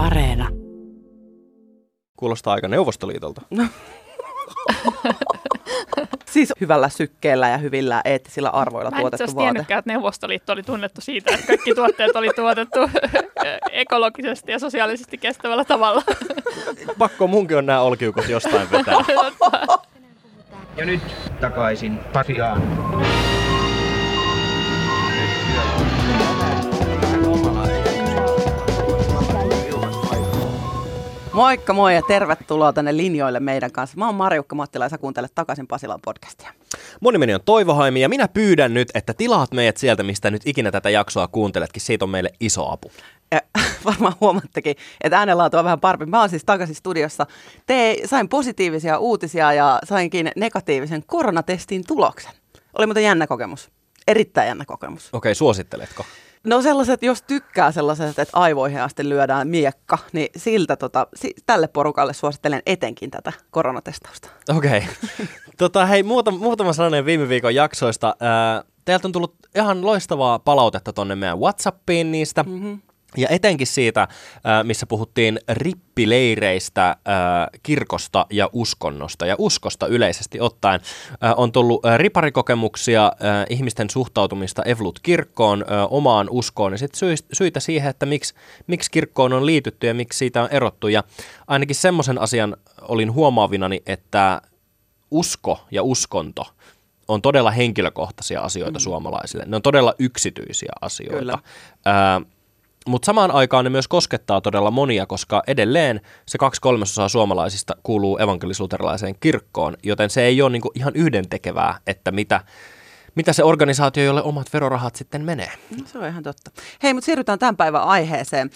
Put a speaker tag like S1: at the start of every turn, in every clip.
S1: Areena.
S2: Kuulostaa aika Neuvostoliitolta.
S3: Siis hyvällä sykkeellä ja hyvillä eettisillä arvoilla
S4: Mä
S3: tuotettu vaate.
S4: tiennytkään, että Neuvostoliitto oli tunnettu siitä, että kaikki tuotteet oli tuotettu ekologisesti ja sosiaalisesti kestävällä tavalla.
S2: Pakko munkin on nämä olkiukot jostain vetää.
S5: Ja nyt takaisin Pasiaan.
S3: Moikka moi ja tervetuloa tänne linjoille meidän kanssa. Mä oon Marjukka Mattila ja sä kuuntelet takaisin Pasilan podcastia.
S2: Mun nimeni on Toivo Haimi ja minä pyydän nyt, että tilaat meidät sieltä, mistä nyt ikinä tätä jaksoa kuunteletkin. Siitä on meille iso apu.
S3: Ja varmaan huomattekin, että äänenlaatu on vähän parempi. Mä oon siis takaisin studiossa. Te, sain positiivisia uutisia ja sainkin negatiivisen koronatestin tuloksen. Oli muuten jännä kokemus. Erittäin jännä kokemus.
S2: Okei, suositteletko?
S3: No sellaiset, jos tykkää sellaiset, että aivoihin asti lyödään miekka, niin siltä tota, si- tälle porukalle suosittelen etenkin tätä koronatestausta.
S2: Okei. tota, hei, muutama, muutama sananen viime viikon jaksoista. Teiltä on tullut ihan loistavaa palautetta tonne meidän Whatsappiin niistä. Mm-hmm. Ja etenkin siitä, ää, missä puhuttiin rippileireistä, ää, kirkosta ja uskonnosta ja uskosta yleisesti ottaen. Ää, on tullut riparikokemuksia, ihmisten suhtautumista Evlut-kirkkoon, omaan uskoon ja sitten syitä siihen, että miksi, miksi kirkkoon on liitytty ja miksi siitä on erottu. Ja ainakin semmoisen asian olin huomaavinani, että usko ja uskonto on todella henkilökohtaisia asioita mm. suomalaisille. Ne on todella yksityisiä asioita.
S3: Kyllä.
S2: Mutta samaan aikaan ne myös koskettaa todella monia, koska edelleen se kaksi kolmasosaa suomalaisista kuuluu evankelisuuterilaiseen kirkkoon, joten se ei ole niinku ihan yhdentekevää, että mitä, mitä se organisaatio, jolle omat verorahat sitten menee.
S3: No, se on ihan totta. Hei, mutta siirrytään tämän päivän aiheeseen.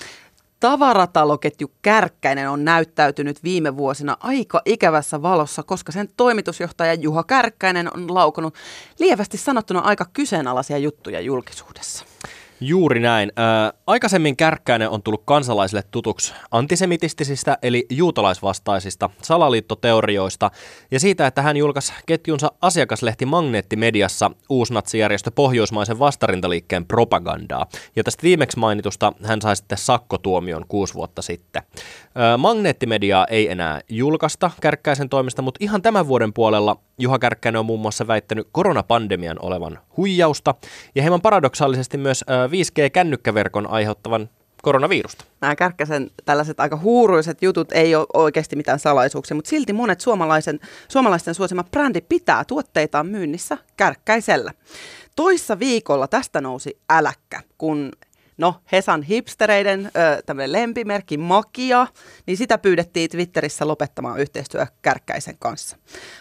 S3: Tavarataloketju Kärkkäinen on näyttäytynyt viime vuosina aika ikävässä valossa, koska sen toimitusjohtaja Juha Kärkkäinen on laukonut lievästi sanottuna aika kyseenalaisia juttuja julkisuudessa.
S2: Juuri näin. Ää, aikaisemmin Kärkkäinen on tullut kansalaisille tutuksi antisemitistisistä eli juutalaisvastaisista salaliittoteorioista ja siitä, että hän julkaisi ketjunsa asiakaslehti Magneettimediassa uusnatsijärjestö Pohjoismaisen vastarintaliikkeen propagandaa. Ja tästä viimeksi mainitusta hän sai sitten sakkotuomion kuusi vuotta sitten. Ää, Magneettimediaa ei enää julkaista Kärkkäisen toimesta, mutta ihan tämän vuoden puolella Juha Kärkkäinen on muun muassa väittänyt koronapandemian olevan huijausta ja hieman paradoksaalisesti myös ää, 5G-kännykkäverkon aiheuttavan koronavirusta.
S3: Nämä Kärkkäisen tällaiset aika huuruiset jutut ei ole oikeasti mitään salaisuuksia, mutta silti monet suomalaisen, suomalaisten suosima brändi pitää tuotteitaan myynnissä Kärkkäisellä. Toissa viikolla tästä nousi äläkkä, kun no Hesan hipstereiden ö, tämmöinen lempimerkki Makia, niin sitä pyydettiin Twitterissä lopettamaan yhteistyö Kärkkäisen kanssa.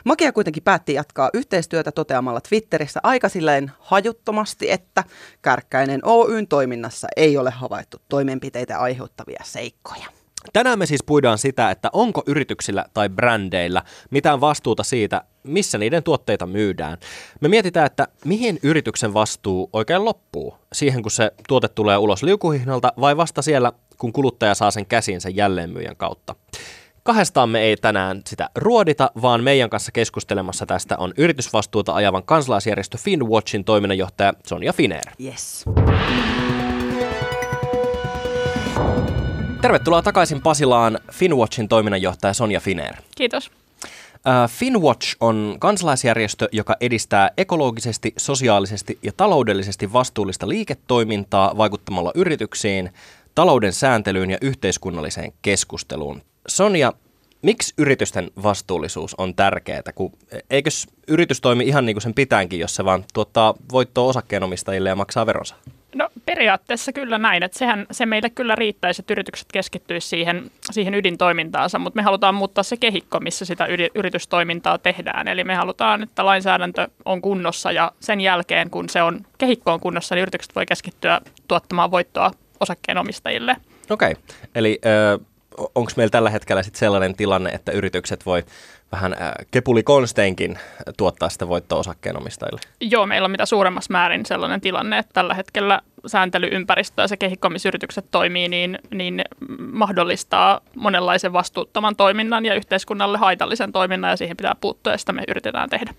S3: Makia kuitenkin päätti jatkaa yhteistyötä toteamalla Twitterissä aika silleen hajuttomasti, että Kärkkäinen Oyn toiminnassa ei ole havaittu toimenpiteitä aiheuttavia seikkoja.
S2: Tänään me siis puidaan sitä, että onko yrityksillä tai brändeillä mitään vastuuta siitä, missä niiden tuotteita myydään. Me mietitään, että mihin yrityksen vastuu oikein loppuu. Siihen, kun se tuote tulee ulos liukuhihnalta vai vasta siellä, kun kuluttaja saa sen käsinsä jälleenmyyjän kautta. Kahdestaan me ei tänään sitä ruodita, vaan meidän kanssa keskustelemassa tästä on yritysvastuuta ajavan kansalaisjärjestö Finwatchin toiminnanjohtaja Sonja Finer.
S3: Yes.
S2: Tervetuloa takaisin Pasilaan Finwatchin toiminnanjohtaja Sonja Finer.
S4: Kiitos.
S2: Uh, Finwatch on kansalaisjärjestö, joka edistää ekologisesti, sosiaalisesti ja taloudellisesti vastuullista liiketoimintaa vaikuttamalla yrityksiin, talouden sääntelyyn ja yhteiskunnalliseen keskusteluun. Sonja, miksi yritysten vastuullisuus on tärkeää? Kun eikös yritys toimi ihan niin kuin sen pitäänkin, jos se vaan tuottaa voittoa osakkeenomistajille ja maksaa veronsa?
S4: Periaatteessa kyllä näin, että sehän, se meille kyllä riittäisi, että yritykset keskittyisivät siihen, siihen ydintoimintaansa, mutta me halutaan muuttaa se kehikko, missä sitä yri, yritystoimintaa tehdään. Eli me halutaan, että lainsäädäntö on kunnossa ja sen jälkeen, kun se on kehikko on kunnossa, niin yritykset voi keskittyä tuottamaan voittoa osakkeenomistajille.
S2: Okei, okay. eli äh, onko meillä tällä hetkellä sit sellainen tilanne, että yritykset voi vähän äh, kepulikonsteinkin tuottaa sitä voittoa osakkeenomistajille?
S4: Joo, meillä on mitä suuremmassa määrin sellainen tilanne, että tällä hetkellä sääntelyympäristö ja se kehikko, missä yritykset toimii, niin, niin mahdollistaa monenlaisen vastuuttoman toiminnan ja yhteiskunnalle haitallisen toiminnan ja siihen pitää puuttua ja sitä me yritetään tehdä.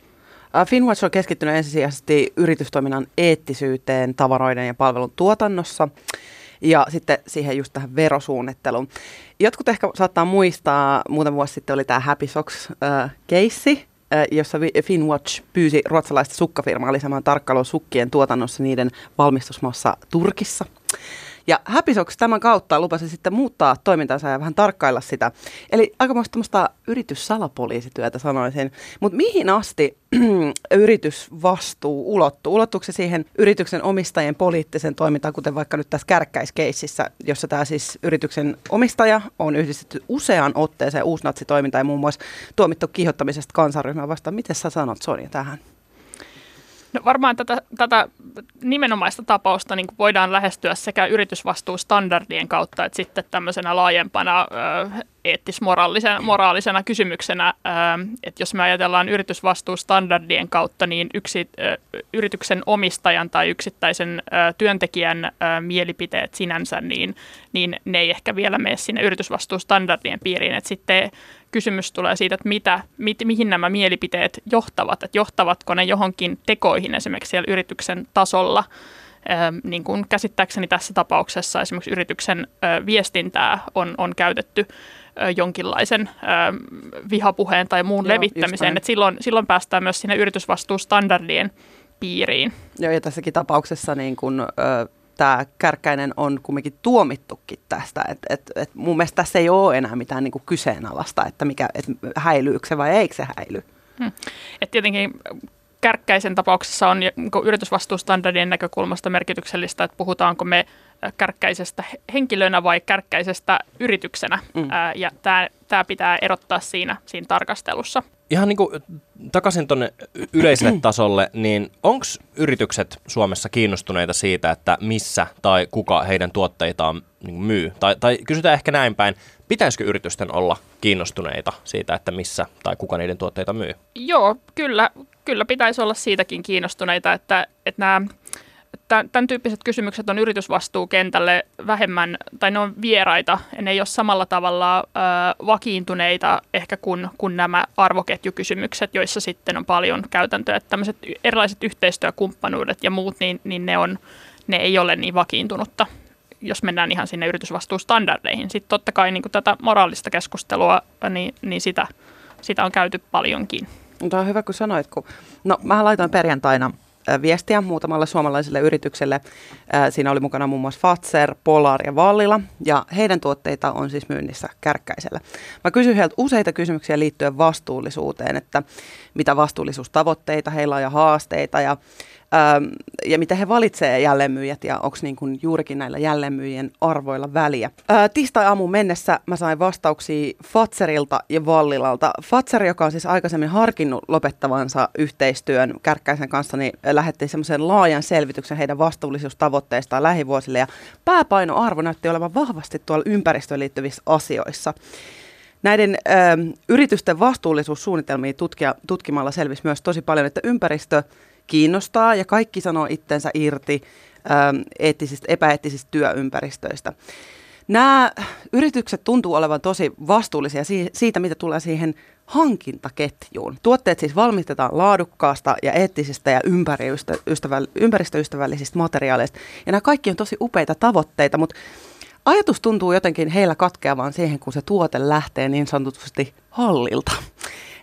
S3: Finwatch on keskittynyt ensisijaisesti yritystoiminnan eettisyyteen tavaroiden ja palvelun tuotannossa. ja sitten siihen just tähän verosuunnitteluun. Jotkut ehkä saattaa muistaa, muutama vuosi sitten oli tämä Happy Socks-keissi, jossa Finwatch pyysi ruotsalaista sukkafirmaa lisäämään tarkkailua sukkien tuotannossa niiden valmistusmaassa Turkissa. Ja Happy Socks tämän kautta lupasi sitten muuttaa toimintansa ja vähän tarkkailla sitä. Eli aika tämmöistä yrityssalapoliisityötä sanoisin. Mutta mihin asti yritysvastuu ulottuu? Ulottuuko se siihen yrityksen omistajien poliittisen toimintaan, kuten vaikka nyt tässä kärkkäiskeississä, jossa tämä siis yrityksen omistaja on yhdistetty useaan otteeseen uusnatsitoimintaan ja muun muassa tuomittu kiihottamisesta kansanryhmää vastaan. Miten sä sanot Sonja tähän?
S4: No varmaan tätä, tätä nimenomaista tapausta niin voidaan lähestyä sekä yritysvastuustandardien kautta että sitten tämmöisenä laajempana eettis-moraalisena moraalisena kysymyksenä, että jos me ajatellaan yritysvastuustandardien kautta, niin yksi yrityksen omistajan tai yksittäisen työntekijän mielipiteet sinänsä, niin, niin ne ei ehkä vielä mene sinne yritysvastuustandardien piiriin. että sitten kysymys tulee siitä, että mitä, mi, mihin nämä mielipiteet johtavat, että johtavatko ne johonkin tekoihin esimerkiksi siellä yrityksen tasolla. niin kuin käsittääkseni tässä tapauksessa esimerkiksi yrityksen viestintää on, on käytetty jonkinlaisen vihapuheen tai muun Joo, levittämiseen. että silloin, silloin päästään myös sinne yritysvastuustandardien piiriin.
S3: Joo, ja tässäkin tapauksessa niin kun, ö, tämä Kärkkäinen on kumminkin tuomittukin tästä. Et, et, et mun mielestä tässä ei ole enää mitään niin kuin kyseenalaista, että mikä, et häilyykö se vai eikö se häily. Hmm.
S4: Et tietenkin Kärkkäisen tapauksessa on yritysvastuustandardien näkökulmasta merkityksellistä, että puhutaanko me kärkkäisestä henkilönä vai kärkkäisestä yrityksenä. Mm. Ää, ja tämä pitää erottaa siinä, siinä tarkastelussa.
S2: Ihan niin kuin takaisin tuonne yleiselle tasolle, niin onko yritykset Suomessa kiinnostuneita siitä, että missä tai kuka heidän tuotteitaan niin myy? Tai, tai kysytään ehkä näin päin, pitäisikö yritysten olla kiinnostuneita siitä, että missä tai kuka niiden tuotteita myy?
S4: Joo, kyllä, kyllä pitäisi olla siitäkin kiinnostuneita, että, että nämä tämän tyyppiset kysymykset on yritysvastuukentälle vähemmän, tai ne on vieraita, ja ne ei ole samalla tavalla ö, vakiintuneita ehkä kuin, kuin nämä arvoketjukysymykset, joissa sitten on paljon käytäntöä. Että tämmöiset erilaiset yhteistyökumppanuudet ja muut, niin, niin ne, on, ne ei ole niin vakiintunutta, jos mennään ihan sinne yritysvastuustandardeihin. Sitten totta kai niin tätä moraalista keskustelua, niin, niin sitä, sitä on käyty paljonkin.
S3: Tämä on hyvä, kun sanoit, kun... No, mä laitoin perjantaina viestiä muutamalle suomalaiselle yritykselle. Siinä oli mukana muun muassa Fatser, Polar ja Vallila, ja heidän tuotteita on siis myynnissä kärkkäisellä. Mä kysyin heiltä useita kysymyksiä liittyen vastuullisuuteen, että mitä vastuullisuustavoitteita heillä on ja haasteita, ja ja miten he valitsevat jälleenmyyjät ja onko niin kuin juurikin näillä jälleenmyyjien arvoilla väliä. Ää, tiistai-aamun mennessä mä sain vastauksia Fatserilta ja Vallilalta. Fatser, joka on siis aikaisemmin harkinnut lopettavansa yhteistyön Kärkkäisen kanssa, niin lähetti semmoisen laajan selvityksen heidän vastuullisuustavoitteistaan lähivuosille ja pääpainoarvo näytti olevan vahvasti tuolla ympäristöön liittyvissä asioissa. Näiden ö, yritysten vastuullisuussuunnitelmia tutkia, tutkimalla selvisi myös tosi paljon, että ympäristö kiinnostaa ja kaikki sanoo itsensä irti ähm, eettisistä, epäeettisistä työympäristöistä. Nämä yritykset tuntuu olevan tosi vastuullisia siitä, mitä tulee siihen hankintaketjuun. Tuotteet siis valmistetaan laadukkaasta ja eettisistä ja ympäristöystävällisistä materiaaleista. Ja nämä kaikki on tosi upeita tavoitteita, mutta ajatus tuntuu jotenkin heillä katkeavan siihen, kun se tuote lähtee niin sanotusti hallilta.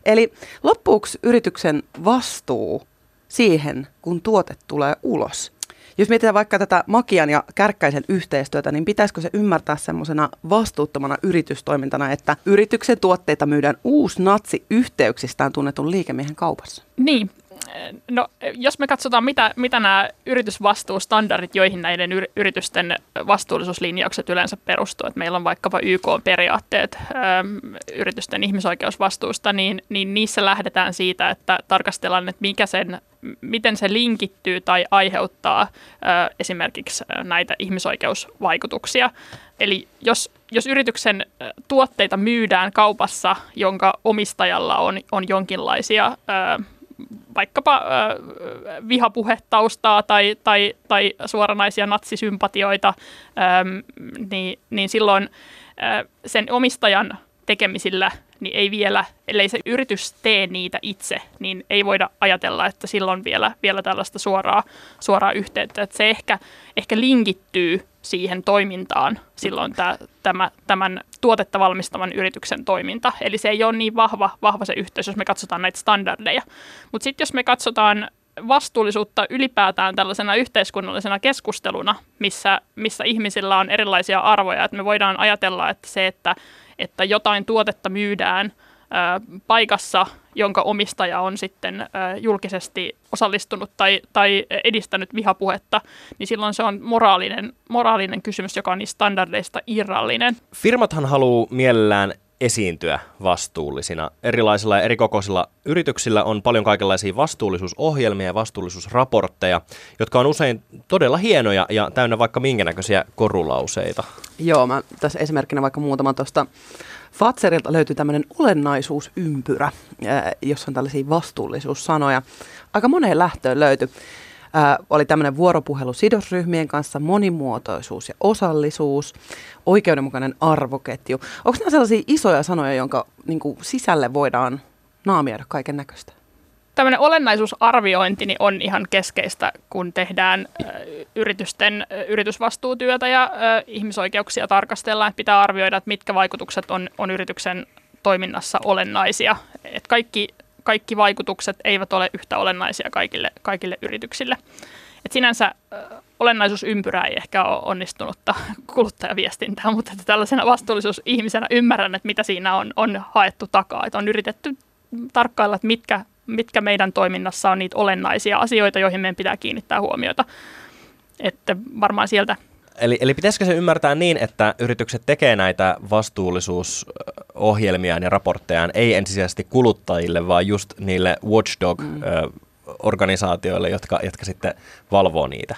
S3: Eli loppuksi yrityksen vastuu siihen, kun tuote tulee ulos. Jos mietitään vaikka tätä Makian ja Kärkkäisen yhteistyötä, niin pitäisikö se ymmärtää semmoisena vastuuttomana yritystoimintana, että yrityksen tuotteita myydään uusi natsi yhteyksistään tunnetun liikemiehen kaupassa?
S4: Niin, No, jos me katsotaan, mitä, mitä nämä yritysvastuustandardit, joihin näiden yritysten vastuullisuuslinjaukset yleensä perustuu, että meillä on vaikkapa YK-periaatteet äm, yritysten ihmisoikeusvastuusta, niin, niin niissä lähdetään siitä, että tarkastellaan, että mikä sen, miten se linkittyy tai aiheuttaa ä, esimerkiksi näitä ihmisoikeusvaikutuksia. Eli jos, jos yrityksen tuotteita myydään kaupassa, jonka omistajalla on, on jonkinlaisia ä, vaikkapa äh, vihapuhetaustaa tai, tai, tai suoranaisia natsisympatioita, ähm, niin, niin silloin äh, sen omistajan tekemisillä niin ei vielä, ellei se yritys tee niitä itse, niin ei voida ajatella, että silloin vielä, vielä tällaista suoraa, suoraa yhteyttä. Että se ehkä, ehkä linkittyy siihen toimintaan silloin tämä, tämä, tämän tuotetta valmistavan yrityksen toiminta. Eli se ei ole niin vahva, vahva se yhteys, jos me katsotaan näitä standardeja. Mutta sitten jos me katsotaan vastuullisuutta ylipäätään tällaisena yhteiskunnallisena keskusteluna, missä, missä ihmisillä on erilaisia arvoja. Että me voidaan ajatella, että se, että, että jotain tuotetta myydään ää, paikassa, jonka omistaja on sitten julkisesti osallistunut tai, tai edistänyt vihapuhetta, niin silloin se on moraalinen, moraalinen kysymys, joka on niistä standardeista irrallinen.
S2: Firmathan haluaa mielellään esiintyä vastuullisina. Erilaisilla ja erikokoisilla yrityksillä on paljon kaikenlaisia vastuullisuusohjelmia ja vastuullisuusraportteja, jotka on usein todella hienoja ja täynnä vaikka minkä näköisiä korulauseita.
S3: Joo, mä tässä esimerkkinä vaikka muutama tuosta Fatserilta löytyy tämmöinen olennaisuusympyrä, jossa on tällaisia vastuullisuussanoja. Aika moneen lähtöön löytyy. Ää, oli tämmöinen vuoropuhelu sidosryhmien kanssa, monimuotoisuus ja osallisuus, oikeudenmukainen arvoketju. Onko nämä sellaisia isoja sanoja, jonka niin kuin, sisälle voidaan naamioida kaiken näköistä?
S4: Tällainen olennaisuusarviointi niin on ihan keskeistä, kun tehdään äh, yritysten äh, yritysvastuutyötä ja äh, ihmisoikeuksia tarkastellaan. Pitää arvioida, että mitkä vaikutukset on, on yrityksen toiminnassa olennaisia. Et kaikki kaikki vaikutukset eivät ole yhtä olennaisia kaikille, kaikille yrityksille. Et sinänsä olennaisuusympyrä ei ehkä ole onnistunutta kuluttajaviestintää, mutta että tällaisena vastuullisuusihmisenä ymmärrän, että mitä siinä on, on haettu takaa. Että on yritetty tarkkailla, että mitkä, mitkä meidän toiminnassa on niitä olennaisia asioita, joihin meidän pitää kiinnittää huomiota. Että varmaan sieltä
S2: Eli, eli pitäisikö se ymmärtää niin, että yritykset tekee näitä vastuullisuusohjelmiaan ja raporttejaan ei ensisijaisesti kuluttajille, vaan just niille watchdog-organisaatioille, mm. jotka, jotka sitten valvoo niitä?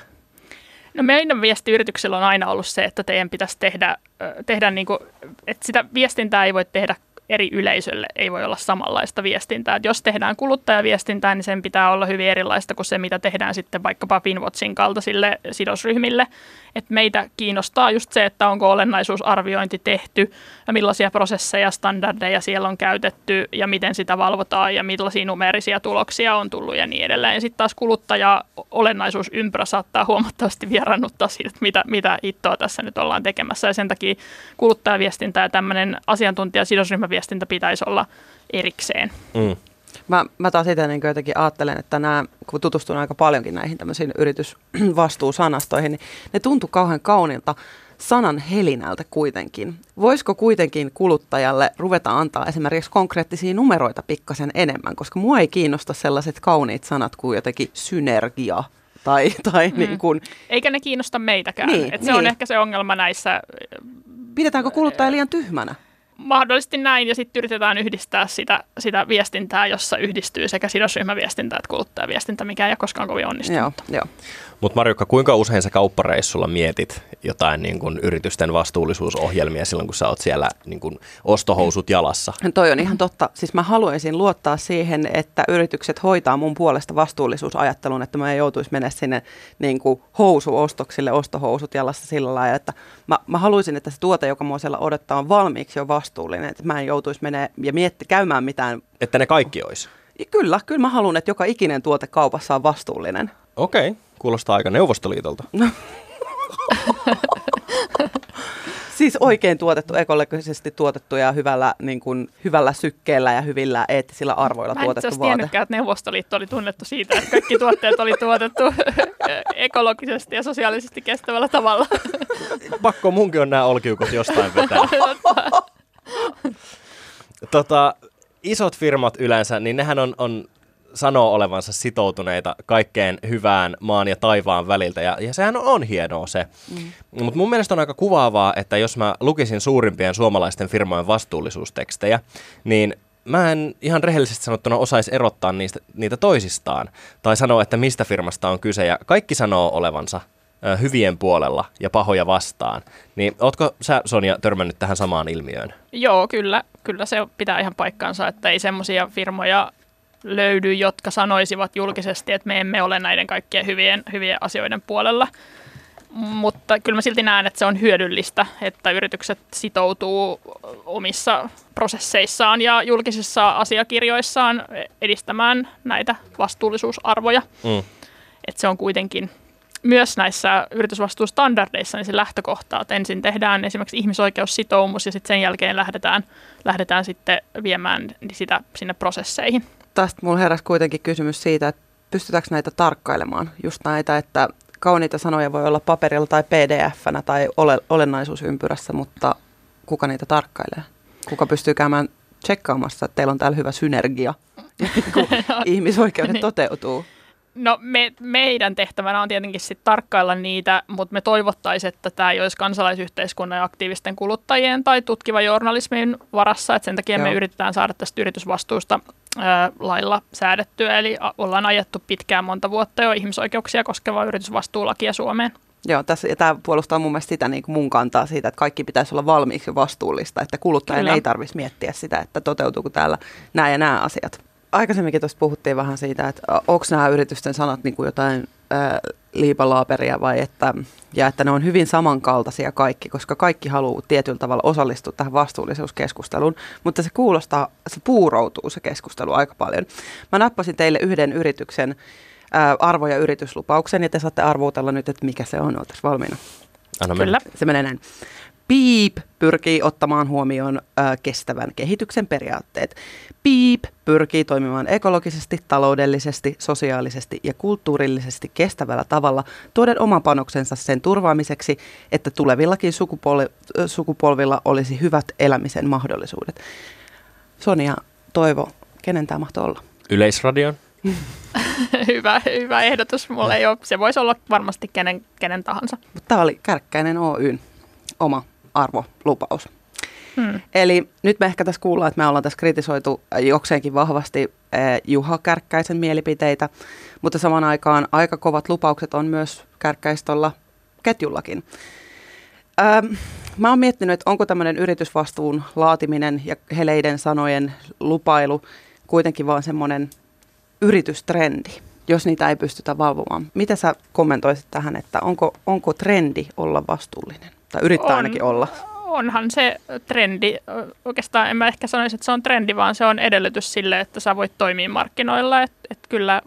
S4: No meidän viesti yrityksellä on aina ollut se, että teidän pitäisi tehdä, tehdä niin kuin, että sitä viestintää ei voi tehdä eri yleisölle ei voi olla samanlaista viestintää. Et jos tehdään kuluttajaviestintää, niin sen pitää olla hyvin erilaista kuin se, mitä tehdään sitten vaikkapa Finwatchin kaltaisille sidosryhmille. Et meitä kiinnostaa just se, että onko olennaisuusarviointi tehty ja millaisia prosesseja, standardeja siellä on käytetty ja miten sitä valvotaan ja millaisia numerisia tuloksia on tullut ja niin edelleen. Sitten taas kuluttaja olennaisuusympyrä saattaa huomattavasti vierannuttaa siitä, mitä, mitä ittoa tässä nyt ollaan tekemässä. Ja sen takia kuluttajaviestintä ja tämmöinen asiantuntija sidosryhmäviestintä pitäisi olla erikseen. Mm.
S3: Mä, mä taas itse niin jotenkin ajattelen, että nämä, kun tutustun aika paljonkin näihin tämmöisiin yritysvastuusanastoihin, niin ne tuntuu kauhean kaunilta sanan helinältä kuitenkin. Voisiko kuitenkin kuluttajalle ruveta antaa esimerkiksi konkreettisia numeroita pikkasen enemmän, koska mua ei kiinnosta sellaiset kauniit sanat kuin jotenkin synergia tai, tai mm. niin kuin...
S4: Eikä ne kiinnosta meitäkään. Niin, Et se niin. on ehkä se ongelma näissä...
S3: Pidetäänkö kuluttaja liian tyhmänä?
S4: Mahdollisesti näin, ja sitten yritetään yhdistää sitä, sitä viestintää, jossa yhdistyy sekä sidosryhmäviestintä että kuluttajaviestintä, mikä ei ole koskaan kovin onnistunut. Joo, joo.
S2: Mutta Marjukka, kuinka usein sä kauppareissulla mietit jotain niin kun yritysten vastuullisuusohjelmia silloin, kun sä oot siellä niin kun ostohousut jalassa?
S3: Toi on ihan totta. Siis mä haluaisin luottaa siihen, että yritykset hoitaa mun puolesta vastuullisuusajattelun, että mä en joutuisi mennä sinne niin kuin housuostoksille, ostohousut jalassa sillä lailla, että mä, mä haluaisin, että se tuote, joka mua siellä odottaa, on valmiiksi jo vastuullinen, että mä en joutuisi mennä ja mietti, käymään mitään.
S2: Että ne kaikki olisi?
S3: Kyllä, kyllä mä haluan, että joka ikinen tuote kaupassa on vastuullinen.
S2: Okei, okay. kuulostaa aika Neuvostoliitolta.
S3: siis oikein tuotettu, ekologisesti tuotettu ja hyvällä, niin kuin, hyvällä sykkeellä ja hyvillä eettisillä arvoilla Mä tuotettu vaate. Mä
S4: en että Neuvostoliitto oli tunnettu siitä, että kaikki tuotteet oli tuotettu ekologisesti ja sosiaalisesti kestävällä tavalla.
S2: Pakko munkin on nämä olkiukot jostain vetää. tota, isot firmat yleensä, niin nehän on, on sanoo olevansa sitoutuneita kaikkeen hyvään maan ja taivaan väliltä, ja, ja sehän on, on hienoa se. Mm. Mutta mun mielestä on aika kuvaavaa, että jos mä lukisin suurimpien suomalaisten firmojen vastuullisuustekstejä, niin mä en ihan rehellisesti sanottuna osaisi erottaa niistä, niitä toisistaan, tai sanoa, että mistä firmasta on kyse, ja kaikki sanoo olevansa hyvien puolella ja pahoja vastaan. Niin ootko sä, Sonja, törmännyt tähän samaan ilmiöön?
S4: Joo, kyllä. Kyllä se pitää ihan paikkaansa, että ei semmoisia firmoja löydy, jotka sanoisivat julkisesti, että me emme ole näiden kaikkien hyvien, hyvien asioiden puolella. mutta kyllä mä silti näen, että se on hyödyllistä, että yritykset sitoutuu omissa prosesseissaan ja julkisissa asiakirjoissaan edistämään näitä vastuullisuusarvoja. Mm. Että se on kuitenkin myös näissä yritysvastuustandardeissa niin se lähtökohta, että ensin tehdään esimerkiksi ihmisoikeussitoumus ja sitten sen jälkeen lähdetään, lähdetään sitten viemään sitä sinne prosesseihin.
S3: Tästä mulla heräsi kuitenkin kysymys siitä, että pystytäänkö näitä tarkkailemaan, just näitä, että kauniita sanoja voi olla paperilla tai pdf-nä tai ole, olennaisuusympyrässä, mutta kuka niitä tarkkailee? Kuka pystyy käymään tsekkaamassa, että teillä on täällä hyvä synergia, kun ihmisoikeudet niin. toteutuu?
S4: No me, meidän tehtävänä on tietenkin sit tarkkailla niitä, mutta me toivottaisiin, että tämä ei olisi kansalaisyhteiskunnan ja aktiivisten kuluttajien tai tutkiva journalismin varassa. Et sen takia Joo. me yritetään saada tästä yritysvastuusta ää, lailla säädettyä. Eli ollaan ajettu pitkään monta vuotta jo ihmisoikeuksia koskevaa yritysvastuulakia Suomeen.
S3: Joo, tässä, ja tämä puolustaa mun mielestä sitä niin kuin mun kantaa siitä, että kaikki pitäisi olla valmiiksi vastuullista, että kuluttajan Kyllä. ei tarvitsisi miettiä sitä, että toteutuuko täällä nämä ja nämä asiat aikaisemminkin tuosta puhuttiin vähän siitä, että onko nämä yritysten sanat niin kuin jotain ää, liipalaaperia vai että, ja että ne on hyvin samankaltaisia kaikki, koska kaikki haluaa tietyllä tavalla osallistua tähän vastuullisuuskeskusteluun, mutta se kuulostaa, se puuroutuu se keskustelu aika paljon. Mä nappasin teille yhden yrityksen ää, arvo- ja yrityslupauksen ja te saatte arvuutella nyt, että mikä se on, oltaisiin valmiina.
S2: Anna Kyllä.
S3: Se menee näin. Piip pyrkii ottamaan huomioon ä, kestävän kehityksen periaatteet. Piip pyrkii toimimaan ekologisesti, taloudellisesti, sosiaalisesti ja kulttuurillisesti kestävällä tavalla, tuoden oman panoksensa sen turvaamiseksi, että tulevillakin sukupolvi- sukupolvilla olisi hyvät elämisen mahdollisuudet. Sonia, Toivo, kenen tämä mahtoi olla?
S2: Yleisradion.
S4: hyvä, hyvä ehdotus. Mulla ei ole, se voisi olla varmasti kenen, kenen tahansa.
S3: Mutta tämä oli Kärkkäinen Oyn oma arvolupaus. Hmm. Eli nyt me ehkä tässä kuullaan, että me ollaan tässä kritisoitu jokseenkin vahvasti eh, Juha Kärkkäisen mielipiteitä, mutta saman aikaan aika kovat lupaukset on myös Kärkkäistolla ketjullakin. Ähm, mä oon miettinyt, että onko tämmöinen yritysvastuun laatiminen ja heleiden sanojen lupailu kuitenkin vaan semmoinen yritystrendi, jos niitä ei pystytä valvomaan. Mitä sä kommentoisit tähän, että onko, onko trendi olla vastuullinen? Tai yrittää on, ainakin olla.
S4: Onhan se trendi. Oikeastaan en mä ehkä sanoisi, että se on trendi, vaan se on edellytys sille, että sä voit toimia markkinoilla. Että et kyllä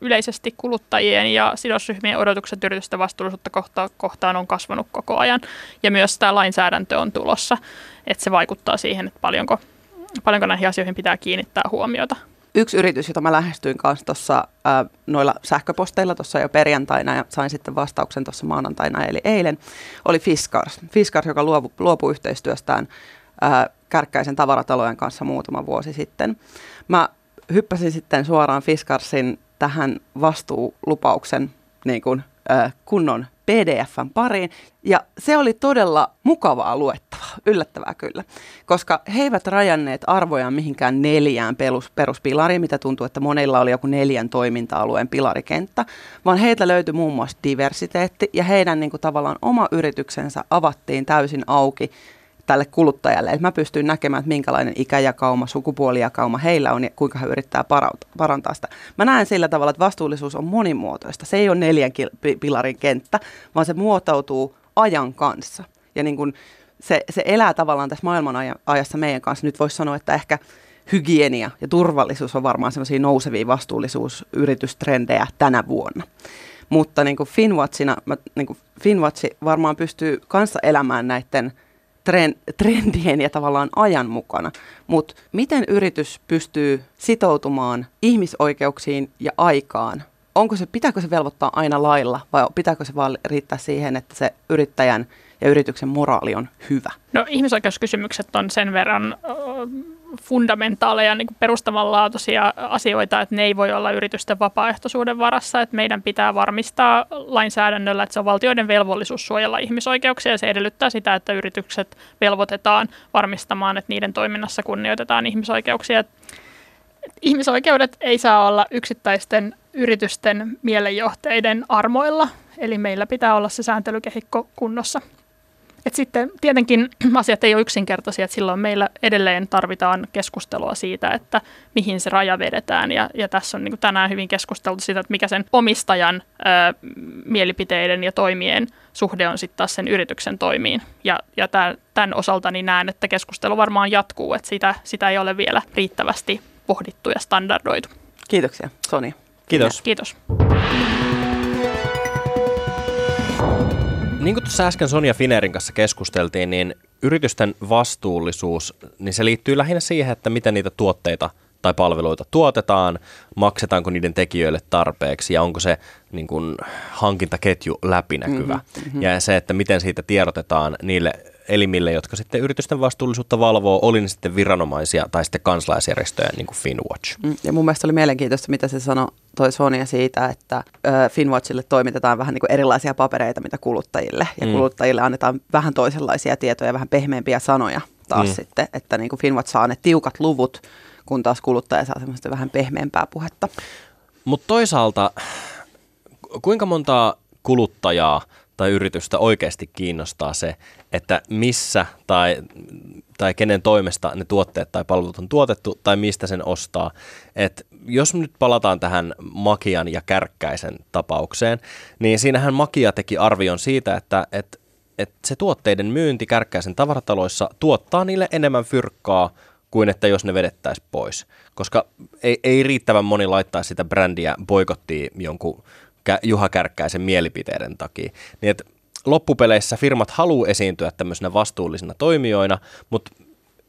S4: yleisesti kuluttajien ja sidosryhmien odotukset yritysten vastuullisuutta kohtaan on kasvanut koko ajan. Ja myös tämä lainsäädäntö on tulossa, että se vaikuttaa siihen, että paljonko, paljonko näihin asioihin pitää kiinnittää huomiota
S3: yksi yritys, jota mä lähestyin kanssa tuossa noilla sähköposteilla tuossa jo perjantaina ja sain sitten vastauksen tuossa maanantaina eli eilen, oli Fiskars. Fiskars, joka luopu, luopui yhteistyöstään ää, Kärkkäisen tavaratalojen kanssa muutama vuosi sitten. Mä hyppäsin sitten suoraan Fiskarsin tähän vastuulupauksen niin kuin, ää, kunnon PDFn pariin. Ja se oli todella mukavaa luettavaa, yllättävää kyllä, koska he eivät rajanneet arvojaan mihinkään neljään perus, peruspilariin, mitä tuntuu, että monilla oli joku neljän toiminta-alueen pilarikenttä, vaan heiltä löytyi muun muassa diversiteetti ja heidän niin kuin, tavallaan oma yrityksensä avattiin täysin auki tälle kuluttajalle, että mä pystyn näkemään, että minkälainen ikäjakauma, sukupuolijakauma heillä on ja kuinka he yrittää parantaa sitä. Mä näen sillä tavalla, että vastuullisuus on monimuotoista. Se ei ole neljän pilarin kenttä, vaan se muotoutuu ajan kanssa. Ja niin kun se, se elää tavallaan tässä maailman ajassa meidän kanssa. Nyt voisi sanoa, että ehkä hygienia ja turvallisuus on varmaan semmoisia nousevia vastuullisuusyritystrendejä tänä vuonna. Mutta niin kuin Finwatchina, niin kuin Finwatch varmaan pystyy kanssa elämään näiden – trendien ja tavallaan ajan mukana. Mutta miten yritys pystyy sitoutumaan ihmisoikeuksiin ja aikaan? Onko se, pitääkö se velvoittaa aina lailla vai pitääkö se vaan riittää siihen, että se yrittäjän ja yrityksen moraali on hyvä?
S4: No ihmisoikeuskysymykset on sen verran fundamentaaleja niin perustavanlaatuisia asioita, että ne ei voi olla yritysten vapaaehtoisuuden varassa, että meidän pitää varmistaa lainsäädännöllä, että se on valtioiden velvollisuus suojella ihmisoikeuksia ja se edellyttää sitä, että yritykset velvoitetaan varmistamaan, että niiden toiminnassa kunnioitetaan ihmisoikeuksia. Ihmisoikeudet ei saa olla yksittäisten yritysten mielenjohteiden armoilla, eli meillä pitää olla se sääntelykehikko kunnossa. Et sitten tietenkin asiat ei ole yksinkertaisia, että silloin meillä edelleen tarvitaan keskustelua siitä, että mihin se raja vedetään. Ja, ja tässä on niin tänään hyvin keskusteltu siitä, että mikä sen omistajan ö, mielipiteiden ja toimien suhde on sitten taas sen yrityksen toimiin. Ja, ja tämän osalta niin näen, että keskustelu varmaan jatkuu, että sitä, sitä ei ole vielä riittävästi pohdittu ja standardoitu.
S3: Kiitoksia, Soni.
S2: Kiitos.
S4: Kiitos.
S2: Niin kuin tuossa äsken Sonja Finerin kanssa keskusteltiin, niin yritysten vastuullisuus, niin se liittyy lähinnä siihen, että miten niitä tuotteita tai palveluita tuotetaan, maksetaanko niiden tekijöille tarpeeksi ja onko se niin kuin, hankintaketju läpinäkyvä. Mm-hmm, mm-hmm. Ja se, että miten siitä tiedotetaan niille elimille, jotka sitten yritysten vastuullisuutta valvoo, oli ne sitten viranomaisia tai sitten kansalaisjärjestöjä, niin kuin Finwatch.
S3: Mm, ja mun mielestä oli mielenkiintoista, mitä se sanoi toi Sonia siitä, että Finwatchille toimitetaan vähän niin kuin erilaisia papereita, mitä kuluttajille. Ja mm. kuluttajille annetaan vähän toisenlaisia tietoja, vähän pehmeämpiä sanoja taas mm. sitten, että niin kuin Finwatch saa ne tiukat luvut, kun taas kuluttaja saa semmoista vähän pehmeämpää puhetta.
S2: Mutta toisaalta, kuinka monta kuluttajaa tai yritystä oikeasti kiinnostaa se, että missä tai, tai kenen toimesta ne tuotteet tai palvelut on tuotettu tai mistä sen ostaa. Et jos nyt palataan tähän Makian ja Kärkkäisen tapaukseen, niin siinähän Makia teki arvion siitä, että, että, että se tuotteiden myynti Kärkkäisen tavarataloissa tuottaa niille enemmän fyrkkaa kuin että jos ne vedettäisiin pois. Koska ei, ei riittävän moni laittaa sitä brändiä boikottiin jonkun Juha Kärkkäisen mielipiteiden takia. Niin että loppupeleissä firmat haluaa esiintyä tämmöisenä vastuullisina toimijoina, mutta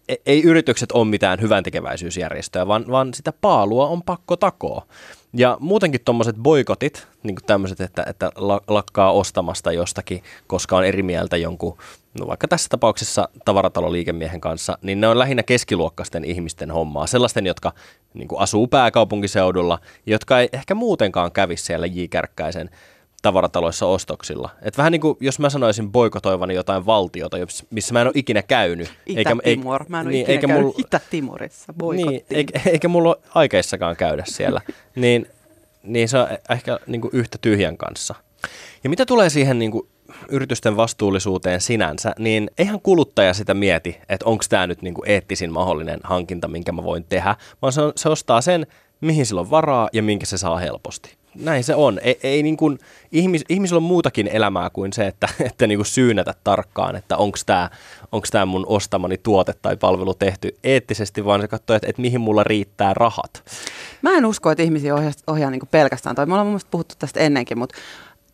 S2: e-, ei yritykset ole mitään hyvän tekeväisyysjärjestöä, vaan, vaan sitä paalua on pakko takoa. Ja muutenkin tuommoiset boikotit, niin tämmöiset, että, että lakkaa ostamasta jostakin, koska on eri mieltä jonkun, no vaikka tässä tapauksessa tavarataloliikemiehen kanssa, niin ne on lähinnä keskiluokkaisten ihmisten hommaa. Sellaisten, jotka niin asuu pääkaupunkiseudulla, jotka ei ehkä muutenkaan kävisi siellä J. Kärkkäisen tavarataloissa ostoksilla. Et vähän niin kuin jos mä sanoisin boikotoivani jotain valtiota, missä mä en ole ikinä käynyt.
S3: Itä-Timor, mä en ole niin, ikinä eikä käynyt mulla, Itä-Timorissa,
S2: Niin, eikä, eikä mulla ole aikeissakaan käydä siellä. niin, niin se on ehkä niin kuin yhtä tyhjän kanssa. Ja mitä tulee siihen niin kuin yritysten vastuullisuuteen sinänsä, niin eihän kuluttaja sitä mieti, että onko tämä nyt niin kuin eettisin mahdollinen hankinta, minkä mä voin tehdä, vaan se, on, se ostaa sen, mihin sillä on varaa ja minkä se saa helposti näin se on. Ei, ei niin kuin, ihmis, ihmisillä on muutakin elämää kuin se, että, että niin kuin syynätä tarkkaan, että onko tämä onks tää mun ostamani tuote tai palvelu tehty eettisesti, vaan se katsoo, että, että mihin mulla riittää rahat.
S3: Mä en usko, että ihmisiä ohjaa, ohjaa niin pelkästään toi. Me ollaan mun mielestä puhuttu tästä ennenkin, mutta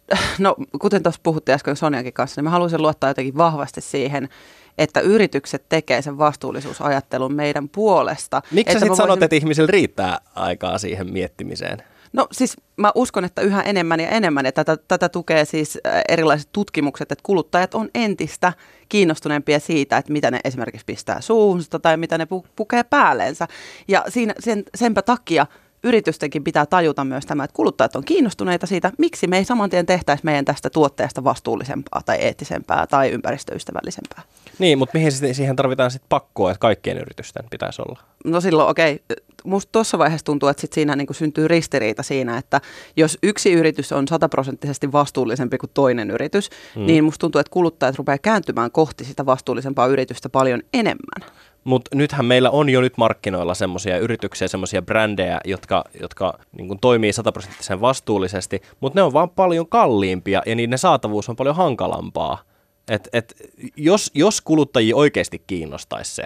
S3: no, kuten tuossa puhuttiin äsken Sonjankin kanssa, niin mä haluaisin luottaa jotenkin vahvasti siihen, että yritykset tekee sen vastuullisuusajattelun meidän puolesta.
S2: Miksi
S3: sä
S2: sitten voisin... sanot, että ihmisillä riittää aikaa siihen miettimiseen?
S3: No siis mä uskon, että yhä enemmän ja enemmän, ja tätä, tätä tukee siis erilaiset tutkimukset, että kuluttajat on entistä kiinnostuneempia siitä, että mitä ne esimerkiksi pistää suuhunsa tai mitä ne pu- pukee päälleensä. Ja siinä, sen, senpä takia yritystenkin pitää tajuta myös tämä, että kuluttajat on kiinnostuneita siitä, miksi me ei saman tien tehtäisi meidän tästä tuotteesta vastuullisempaa tai eettisempää tai ympäristöystävällisempää.
S2: Niin, mutta mihin siihen tarvitaan sitten pakkoa, että kaikkien yritysten pitäisi olla?
S3: No silloin, okei, okay, musta tuossa vaiheessa tuntuu, että sit siinä niin syntyy ristiriita siinä, että jos yksi yritys on sataprosenttisesti vastuullisempi kuin toinen yritys, hmm. niin musta tuntuu, että kuluttajat rupeaa kääntymään kohti sitä vastuullisempaa yritystä paljon enemmän.
S2: Mutta nythän meillä on jo nyt markkinoilla semmoisia yrityksiä, semmoisia brändejä, jotka, jotka niin toimii sataprosenttisen vastuullisesti, mutta ne on vaan paljon kalliimpia ja niiden saatavuus on paljon hankalampaa. Et, et, jos, jos kuluttajia oikeasti kiinnostaisi se,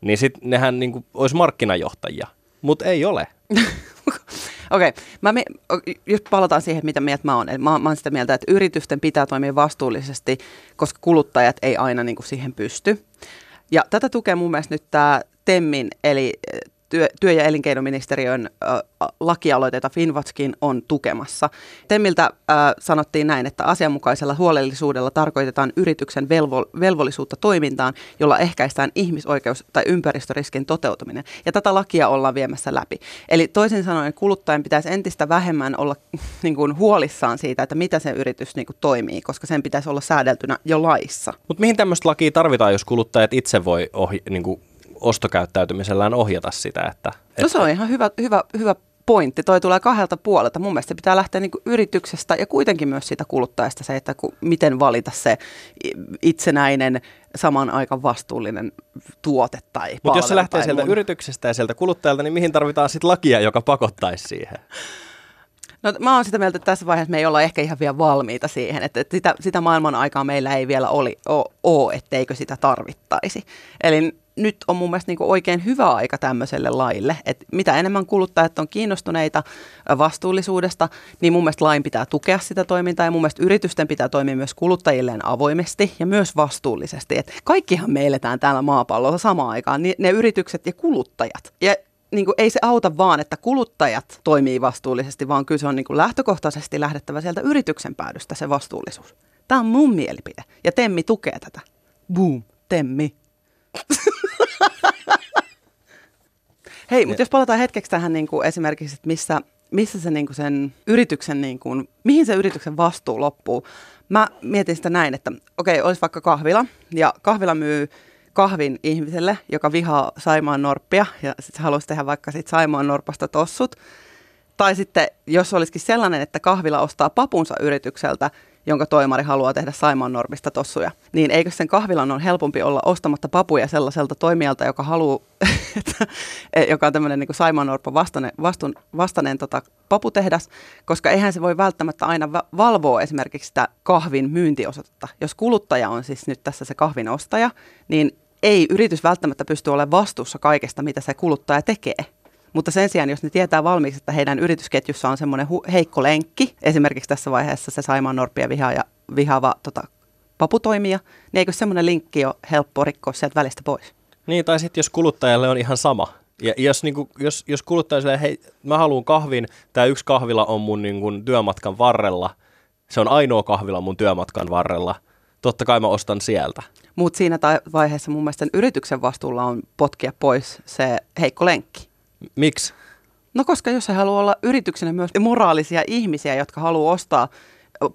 S2: niin sitten nehän niin kuin, olisi markkinajohtajia, mutta ei ole.
S3: Okei, okay. jos palataan siihen, mitä mieltä mä oon. Eli mä, mä oon sitä mieltä, että yritysten pitää toimia vastuullisesti, koska kuluttajat ei aina niin kuin siihen pysty. Ja tätä tukee mun mielestä nyt tämä TEMMin, eli työ, työ- ja elinkeinoministeriön äh, lakialoitteita Finvatskin on tukemassa. Temmiltä äh, sanottiin näin, että asianmukaisella huolellisuudella tarkoitetaan yrityksen velvo- velvollisuutta toimintaan, jolla ehkäistään ihmisoikeus- tai ympäristöriskin toteutuminen. Ja tätä lakia ollaan viemässä läpi. Eli toisin sanoen kuluttajan pitäisi entistä vähemmän olla niin kuin, huolissaan siitä, että mitä se yritys niin kuin, toimii, koska sen pitäisi olla säädeltynä jo laissa.
S2: Mutta mihin tämmöistä lakia tarvitaan, jos kuluttajat itse voi ohi, niin kuin ostokäyttäytymisellään ohjata sitä. Että,
S3: että... No se on ihan hyvä, hyvä, hyvä pointti. Toi tulee kahdelta puolelta. Mun mielestä pitää lähteä niin yrityksestä ja kuitenkin myös siitä kuluttajasta se, että ku, miten valita se itsenäinen, saman aikaan vastuullinen tuote tai
S2: Mutta jos se lähtee sieltä
S3: mun-
S2: yrityksestä ja sieltä kuluttajalta, niin mihin tarvitaan sitten lakia, joka pakottaisi siihen?
S3: No, mä oon sitä mieltä, että tässä vaiheessa me ei olla ehkä ihan vielä valmiita siihen, että, että sitä, sitä maailman aikaa meillä ei vielä oli, ole, etteikö sitä tarvittaisi. Eli nyt on mun mielestä niin kuin oikein hyvä aika tämmöiselle laille, että mitä enemmän kuluttajat on kiinnostuneita vastuullisuudesta, niin mun mielestä lain pitää tukea sitä toimintaa ja mun mielestä yritysten pitää toimia myös kuluttajilleen avoimesti ja myös vastuullisesti. Et kaikkihan me eletään täällä maapallolla samaan aikaan, niin ne yritykset ja kuluttajat. Ja niin kuin, ei se auta vaan, että kuluttajat toimii vastuullisesti, vaan kyllä se on niin kuin lähtökohtaisesti lähdettävä sieltä yrityksen päädystä se vastuullisuus. Tämä on mun mielipide ja Temmi tukee tätä. Boom, Temmi. Hei, mutta jos palataan hetkeksi tähän niin kuin esimerkiksi, että missä, missä se niin kuin sen yrityksen, niin kuin, mihin se yrityksen vastuu loppuu. Mä mietin sitä näin, että okei, olisi vaikka kahvila ja kahvila myy kahvin ihmiselle, joka vihaa Saimaan norppia ja sitten haluaisi tehdä vaikka sit Saimaan norpasta tossut. Tai sitten, jos olisikin sellainen, että kahvila ostaa papunsa yritykseltä, jonka toimari haluaa tehdä Saimaan normista tossuja, niin eikö sen kahvilan on helpompi olla ostamatta papuja sellaiselta toimijalta, joka haluaa, että, joka on tämmöinen niin Saimaan norppa vastainen, vastun, vastainen tota, paputehdas, koska eihän se voi välttämättä aina va- valvoa esimerkiksi sitä kahvin myyntiosoitetta. Jos kuluttaja on siis nyt tässä se kahvin ostaja, niin ei yritys välttämättä pysty olemaan vastuussa kaikesta, mitä se kuluttaja tekee. Mutta sen sijaan, jos ne tietää valmiiksi, että heidän yritysketjussa on semmoinen hu- heikko lenkki, esimerkiksi tässä vaiheessa se Saimaan norppia vihaa ja vihaava tota, paputoimija, niin eikö semmoinen linkki ole helppo rikkoa sieltä välistä pois?
S2: Niin, tai sitten jos kuluttajalle on ihan sama. Ja jos, niin kuin, jos, jos kuluttaja silleen, hei, mä haluan kahvin, tämä yksi kahvila on mun niin kuin, työmatkan varrella, se on ainoa kahvila mun työmatkan varrella, totta kai mä ostan sieltä.
S3: Mutta siinä vaiheessa mun mielestä sen yrityksen vastuulla on potkia pois se heikko lenkki.
S2: Miksi?
S3: No koska jos he haluaa olla yrityksenä myös moraalisia ihmisiä, jotka haluaa ostaa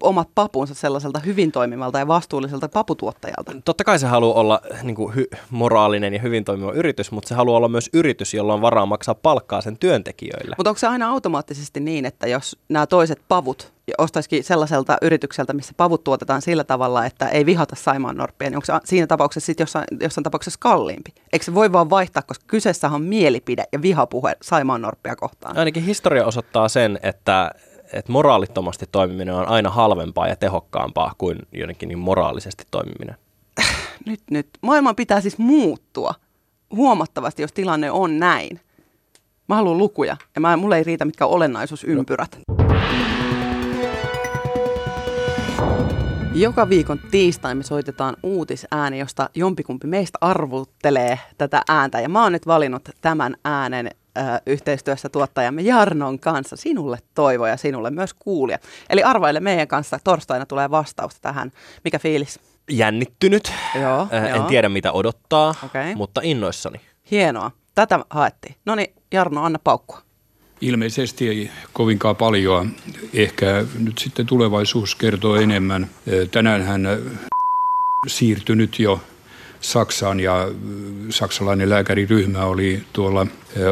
S3: omat papunsa sellaiselta hyvin toimivalta ja vastuulliselta paputuottajalta.
S2: Totta kai se haluaa olla niin kuin, hy- moraalinen ja hyvin toimiva yritys, mutta se haluaa olla myös yritys, jolla on varaa maksaa palkkaa sen työntekijöille.
S3: Mutta onko se aina automaattisesti niin, että jos nämä toiset pavut ostaisikin sellaiselta yritykseltä, missä pavut tuotetaan sillä tavalla, että ei vihata Saimaan norppia, niin onko se siinä tapauksessa sitten jossain, jossain tapauksessa kalliimpi? Eikö se voi vaan vaihtaa, koska kyseessä on mielipide ja vihapuhe Saimaan norppia kohtaan?
S2: Ainakin historia osoittaa sen, että, että moraalittomasti toimiminen on aina halvempaa ja tehokkaampaa kuin jonnekin niin moraalisesti toimiminen.
S3: Nyt, nyt. Maailman pitää siis muuttua huomattavasti, jos tilanne on näin. Mä haluan lukuja ja mä, mulle ei riitä mitkä olennaisuusympyrät. Joka viikon tiistai me soitetaan uutisääni, josta jompikumpi meistä arvuttelee tätä ääntä. Ja mä oon nyt valinnut tämän äänen yhteistyössä tuottajamme Jarnon kanssa. Sinulle toivo ja sinulle myös kuulija. Eli arvaile meidän kanssa. Torstaina tulee vastausta tähän. Mikä fiilis?
S2: Jännittynyt,
S3: Joo,
S2: Äh, en
S3: joo.
S2: tiedä mitä odottaa,
S3: Okei.
S2: mutta innoissani.
S3: Hienoa. Tätä haettiin. No niin, Jarno, anna paukkua.
S1: Ilmeisesti ei kovinkaan paljon. Ehkä nyt sitten tulevaisuus kertoo enemmän. Tänään hän siirtynyt jo Saksaan ja saksalainen lääkäriryhmä oli tuolla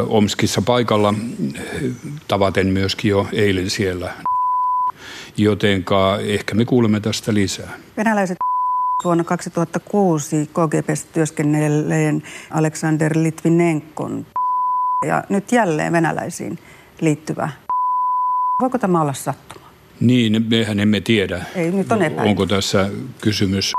S1: Omskissa paikalla tavaten myöskin jo eilen siellä. Jotenka ehkä me kuulemme tästä lisää.
S6: Venäläiset vuonna 2006 KGBssä työskennelleen Aleksander Litvinenkon ja nyt jälleen venäläisiin liittyvä. Voiko tämä olla sattuma?
S1: Niin, mehän emme tiedä,
S6: Ei, nyt on
S1: onko tässä kysymys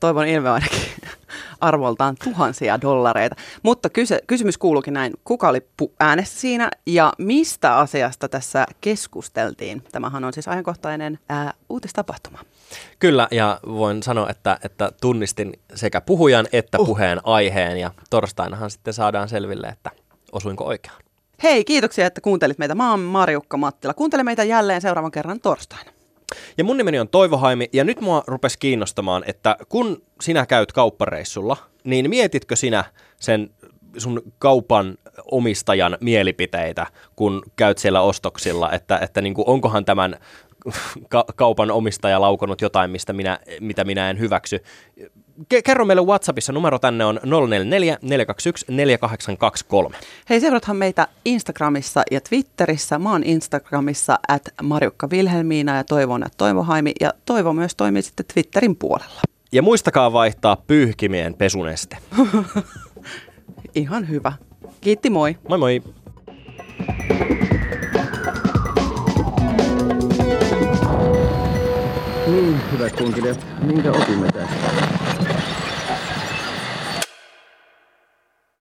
S3: Toivon ilme ainakin arvoltaan tuhansia dollareita. Mutta kyse, kysymys kuuluukin näin, kuka oli pu- äänessä siinä ja mistä asiasta tässä keskusteltiin? Tämähän on siis ajankohtainen ää, uutistapahtuma.
S2: Kyllä, ja voin sanoa, että, että tunnistin sekä puhujan että puheen aiheen, ja torstainahan sitten saadaan selville, että osuinko oikeaan.
S3: Hei, kiitoksia, että kuuntelit meitä. Mä oon Marjukka Mattila. Kuuntele meitä jälleen seuraavan kerran torstaina.
S2: Ja mun nimeni on Toivo Haimi, ja nyt mua rupesi kiinnostamaan, että kun sinä käyt kauppareissulla, niin mietitkö sinä sen sun kaupan omistajan mielipiteitä, kun käyt siellä ostoksilla, että, että niin kuin, onkohan tämän ka- kaupan omistaja laukonut jotain, mistä minä, mitä minä en hyväksy. Ke- kerro meille WhatsAppissa, numero tänne on 044 421 4823.
S3: Hei, seurathan meitä Instagramissa ja Twitterissä. Mä oon Instagramissa at Marjukka Vilhelmiina ja Toivon at Toivohaimi. Ja Toivo myös toimii sitten Twitterin puolella.
S2: Ja muistakaa vaihtaa pyyhkimien pesuneste.
S3: Ihan hyvä. Kiitti, moi.
S2: Moi moi!
S7: Niin, hyvät kunkilijat, minkä opimme tästä?